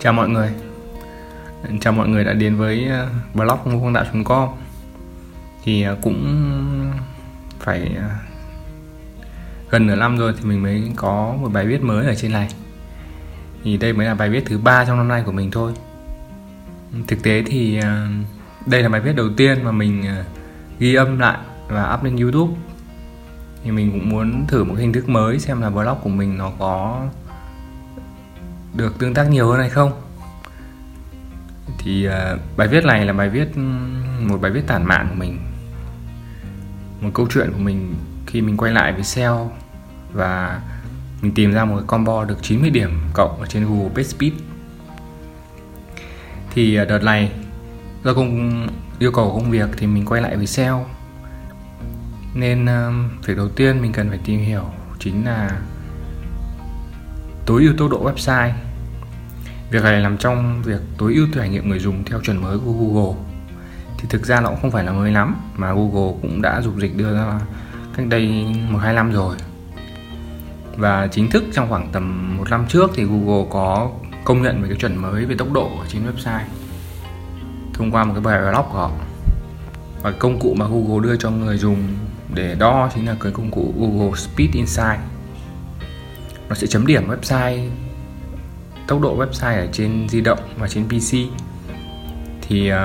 Chào mọi người. Chào mọi người đã đến với ờ, blog ngô quang đạo.com Thì ờ, cũng phải ờ, gần nửa năm rồi thì mình mới có một bài viết mới ở trên này. Thì đây mới là bài viết thứ ba trong năm nay của mình thôi. Thực tế thì đây là bài viết đầu tiên mà mình ghi âm lại và up lên youtube. Thì mình cũng muốn thử một hình thức mới xem là blog của mình nó có được tương tác nhiều hơn hay không? Thì uh, bài viết này là bài viết một bài viết tản mạn của mình. Một câu chuyện của mình khi mình quay lại với SEO và mình tìm ra một cái combo được 90 điểm cộng ở trên Google PageSpeed thì uh, đợt này do công yêu cầu công việc thì mình quay lại với SEO. Nên uh, việc đầu tiên mình cần phải tìm hiểu chính là tối ưu tốc độ website. Việc này nằm trong việc tối ưu trải nghiệm người dùng theo chuẩn mới của Google. Thì thực ra nó cũng không phải là mới lắm, mà Google cũng đã dục dịch đưa ra cách đây một hai năm rồi. Và chính thức trong khoảng tầm một năm trước thì Google có công nhận về cái chuẩn mới về tốc độ trên website thông qua một cái bài blog của họ. Và công cụ mà Google đưa cho người dùng để đo chính là cái công cụ Google Speed Insight nó sẽ chấm điểm website tốc độ website ở trên di động và trên PC thì uh,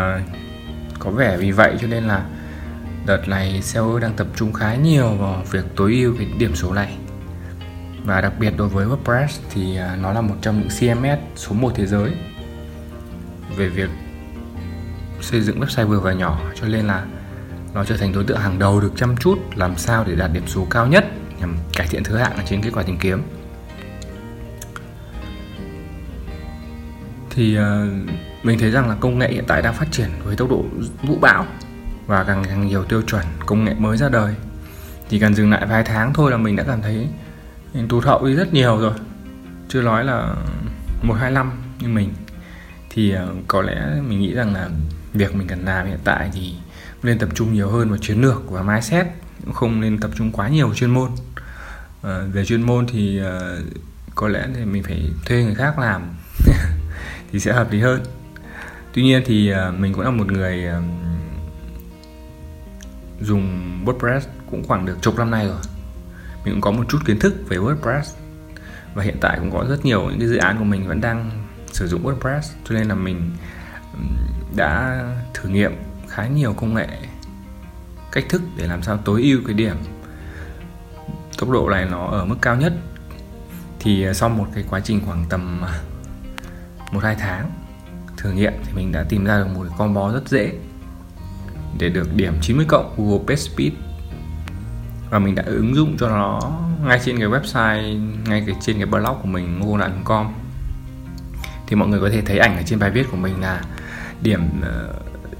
có vẻ vì vậy cho nên là đợt này SEO đang tập trung khá nhiều vào việc tối ưu cái điểm số này. Và đặc biệt đối với WordPress thì uh, nó là một trong những CMS số 1 thế giới về việc xây dựng website vừa và nhỏ cho nên là nó trở thành đối tượng hàng đầu được chăm chút làm sao để đạt điểm số cao nhất nhằm cải thiện thứ hạng trên kết quả tìm kiếm. Thì uh, mình thấy rằng là công nghệ hiện tại đang phát triển với tốc độ vũ bão và càng càng nhiều tiêu chuẩn công nghệ mới ra đời. Chỉ cần dừng lại vài tháng thôi là mình đã cảm thấy mình tụt hậu đi rất nhiều rồi. Chưa nói là một hai năm như mình. Thì uh, có lẽ mình nghĩ rằng là việc mình cần làm hiện tại thì nên tập trung nhiều hơn vào chiến lược và mindset không nên tập trung quá nhiều chuyên môn. À, về chuyên môn thì uh, có lẽ thì mình phải thuê người khác làm. thì sẽ hợp lý hơn. Tuy nhiên thì ờ, mình cũng là một người dùng WordPress cũng khoảng được chục năm nay rồi. Mình cũng có một chút kiến thức về WordPress và hiện tại cũng có rất nhiều những cái dự án của mình vẫn đang sử dụng WordPress, cho nên là mình đã thử nghiệm khá nhiều công nghệ, cách thức để làm sao tối ưu cái điểm tốc độ này nó ở mức cao nhất. Thì ờ, sau một cái quá trình khoảng tầm à, một hai tháng. Thử nghiệm thì mình đã tìm ra được một combo rất dễ để được điểm 90 cộng Google Page Speed. Và mình đã ứng dụng cho nó ngay trên cái website ngay cái trên cái blog của mình ngô.com thì mọi người có thể thấy ảnh ở trên bài viết của mình là điểm uh,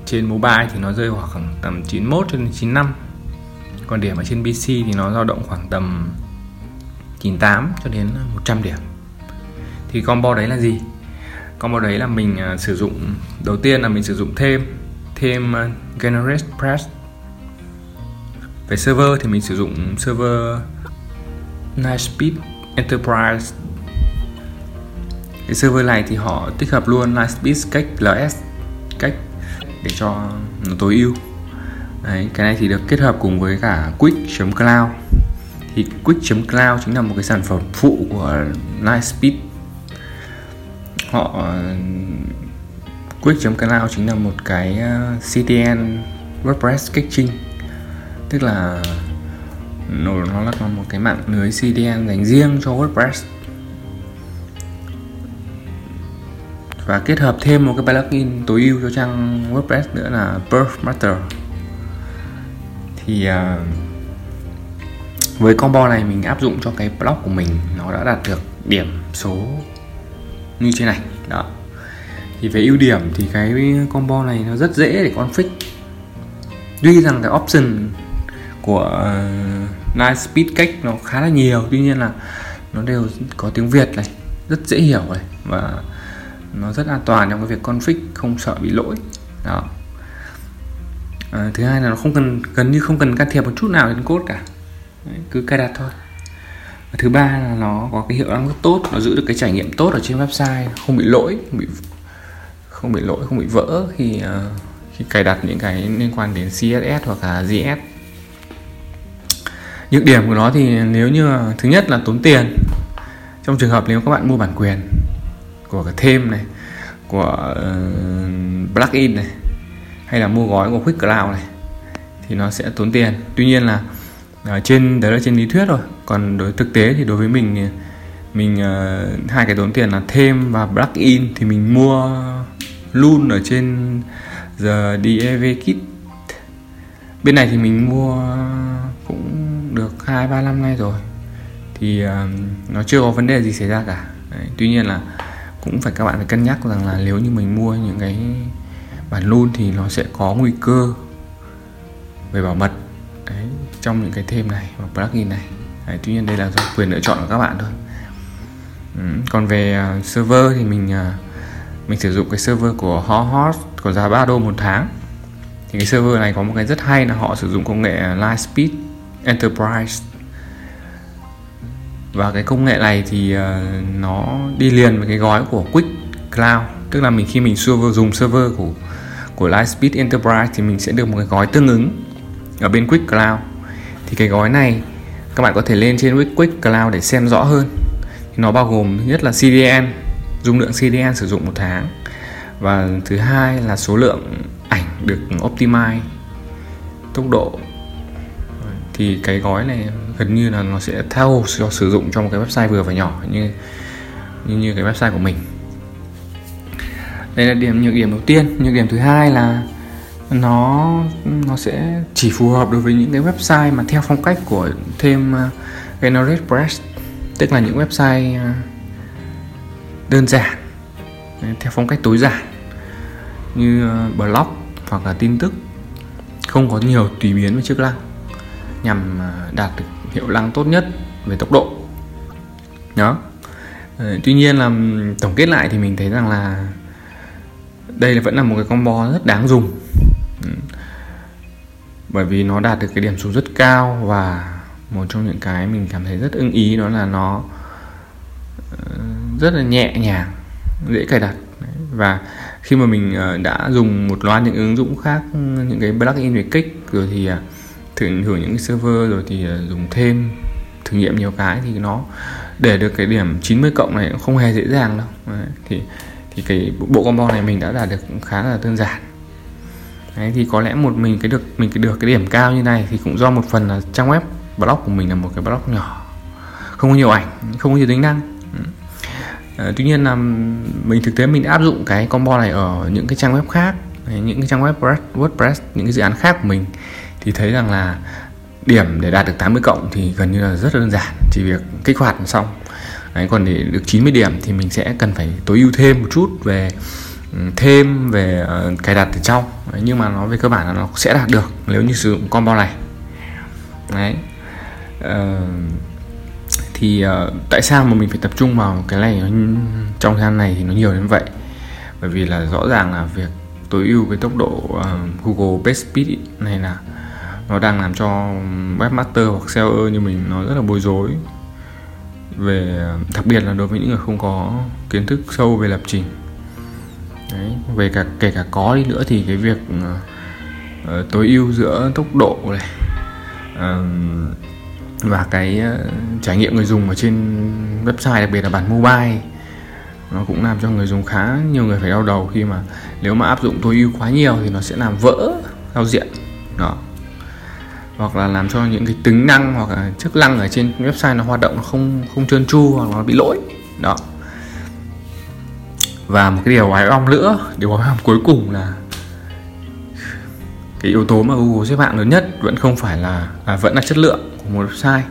trên mobile thì nó rơi khoảng tầm 91 cho đến 95 còn điểm ở trên PC thì nó dao động khoảng tầm 98 cho đến 100 điểm. Thì combo đấy là gì? Combo đấy là mình à, sử dụng, đầu tiên là mình sử dụng thêm thêm à, generate press. Về server thì mình sử dụng server Nightspeed Enterprise. Cái server này thì họ tích hợp luôn Nightspeed cách LS cách để cho nó tối ưu. Đấy, cái này thì được kết hợp cùng với cả quick.cloud thì quick.cloud chính là một cái sản phẩm phụ của Nightspeed họ ờ, quick.cloud chính là một cái ờ, CDN WordPress caching, tức là nó là một cái mạng lưới CDN dành riêng cho WordPress. Và kết hợp thêm một cái plugin tối ưu cho trang WordPress nữa là Perf Master. Thì uh, với combo này mình áp dụng cho cái blog của mình nó đã đạt được điểm số như thế này. Đó. Thì về ưu điểm thì cái combo này nó rất dễ để config tuy rằng cái option của ờ, uh, Nice Speed cách nó khá là nhiều tuy nhiên là nó đều có tiếng Việt này rất dễ hiểu này và nó rất an toàn trong cái việc config không sợ bị lỗi. Đó. À, thứ hai là nó không cần gần như không cần can thiệp một chút nào đến code cả. Đấy, cứ cài đặt thôi và thứ ba là nó có cái hiệu năng rất tốt nó giữ được cái trải nghiệm tốt ở trên website không bị lỗi không bị không bị lỗi không bị vỡ khi uh, khi cài đặt những cái liên quan đến CSS hoặc là JS nhược điểm của nó thì nếu như thứ nhất là tốn tiền. Trong trường hợp nếu các bạn mua bản quyền của cái thêm này của ờ, uh, plugin này hay là mua gói của Quick Cloud này thì nó sẽ tốn tiền. Tuy nhiên là ở trên đấy là trên lý thuyết rồi còn đối thực tế thì đối với mình mình uh, hai cái tốn tiền là thêm và plugin thì mình mua luôn ở trên the DEV kit. Bên này thì mình mua cũng được hai ba năm nay rồi. Thì uh, nó chưa có vấn đề gì xảy ra cả. Đấy, tuy nhiên là cũng phải các bạn phải cân nhắc rằng là nếu như mình mua những cái bản luôn thì nó sẽ có nguy cơ về bảo mật. Đấy, trong những cái thêm này và plugin này. Đấy, tuy nhiên đây là do quyền lựa chọn của các bạn thôi. Ừ, còn về uh, server thì mình uh, mình sử dụng cái server của Hot có giá 3 đô một tháng. Thì cái server này có một cái rất hay là họ sử dụng công nghệ à, Lightspeed Enterprise. Và cái công nghệ này thì uh, nó đi liền với cái gói của Quick Cloud. Tức là mình khi mình server dùng server của của Lightspeed Enterprise thì mình sẽ được một cái gói tương ứng ở bên Quick Cloud. Thì cái gói này các bạn có thể lên trên Quick Cloud để xem rõ hơn. Nó bao gồm nhất là CDN dung lượng CDN sử dụng một tháng. Và thứ hai là số lượng ảnh được optimize tốc độ. Thì cái gói này gần như là nó sẽ theo cho sử dụng cho một cái website vừa và nhỏ như như, như cái website của mình. Đây là điểm nhược điểm đầu tiên. Nhược điểm thứ hai là nó nó sẽ chỉ phù hợp đối với những cái website mà theo phong cách của thêm uh, Generate Press tức là những website uh, đơn giản theo phong cách tối giản như uh, blog hoặc là tin tức không có nhiều tùy biến về chức năng nhằm đạt được hiệu năng tốt nhất về tốc độ đó ờ, tuy nhiên là tổng kết lại thì mình thấy rằng là đây vẫn là một cái combo rất đáng dùng bởi vì nó đạt được cái điểm số rất cao và một trong những cái mình cảm thấy rất ưng ý đó là nó ờ, rất là nhẹ nhàng dễ cài đặt. Và khi mà mình ờ, đã dùng một loạt những ứng dụng khác những cái plugin về kích rồi thì ờ, thử thử những cái server rồi thì dùng thêm thử nghiệm nhiều cái thì nó để được cái điểm 90 cộng này cũng không hề dễ dàng đâu. Đấy, thì thì cái bộ combo này mình đã đạt được khá là đơn giản. Đấy, thì có lẽ một mình cái được mình cái được cái điểm cao như này thì cũng do một phần là trang web blog của mình là một cái blog nhỏ. Không có nhiều ảnh không có nhiều tính năng. À, tuy nhiên là mình thực tế mình áp dụng cái combo này ở những cái trang web khác những cái trang web WordPress những cái dự án khác của mình thì thấy rằng là điểm để đạt được 80 cộng thì gần như là rất đơn giản chỉ việc kích hoạt xong. Đấy, còn để được 90 điểm thì mình sẽ cần phải tối ưu thêm một chút về thêm về ờ, cài đặt ở trong. Đấy, nhưng mà nó về cơ bản là nó sẽ đạt được nếu như sử dụng combo này. Đấy. Uh, thì uh, tại sao mà mình phải tập trung vào cái này? Trong thời gian này thì nó nhiều đến vậy. Bởi vì là rõ ràng là việc tối ưu cái tốc độ uh, Google Page Speed này là nó đang làm cho webmaster hoặc seller như mình nó rất là bối rối. Về đặc biệt là đối với những người không có kiến thức sâu về lập trình. Đấy, về cả kể cả có đi nữa thì cái việc uh, tối ưu giữa tốc độ này uh, và cái uh, trải nghiệm người dùng ở trên website đặc biệt là bản mobile nó cũng làm cho người dùng khá nhiều người phải đau đầu khi mà nếu mà áp dụng tối ưu quá nhiều thì nó sẽ làm vỡ giao diện đó. Hoặc là làm cho những cái tính năng hoặc là chức năng ở trên website nó hoạt động không không trơn tru hoặc nó bị lỗi đó và một cái điều oái ong nữa điều oái ong cuối cùng là cái yếu tố mà Google xếp hạng lớn nhất vẫn không phải là à, vẫn là chất lượng của một website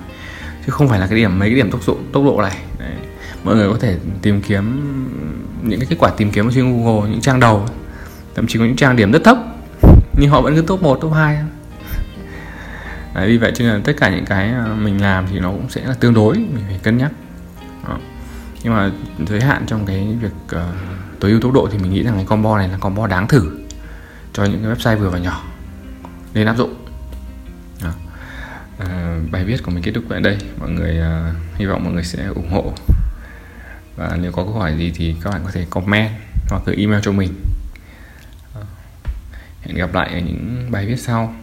chứ không phải là cái điểm mấy cái điểm tốc độ tốc độ này. Đấy. mọi người có thể tìm kiếm những cái kết quả tìm kiếm ở trên Google những trang đầu thậm chí có những trang điểm rất thấp nhưng họ vẫn cứ top 1, top 2 Đấy, vì vậy cho nên là tất cả những cái à, mình làm thì nó cũng sẽ là tương đối mình phải cân nhắc nhưng mà giới hạn trong cái việc uh, tối ưu tốc độ thì mình nghĩ rằng cái combo này là combo đáng thử cho những cái website vừa và nhỏ nên áp dụng. Đó. Uh, bài viết của mình kết thúc tại đây. Mọi người uh, hy vọng mọi người sẽ ủng hộ. Và nếu có câu hỏi gì thì các bạn có thể comment hoặc gửi email cho mình. Hẹn gặp lại ở những bài viết sau.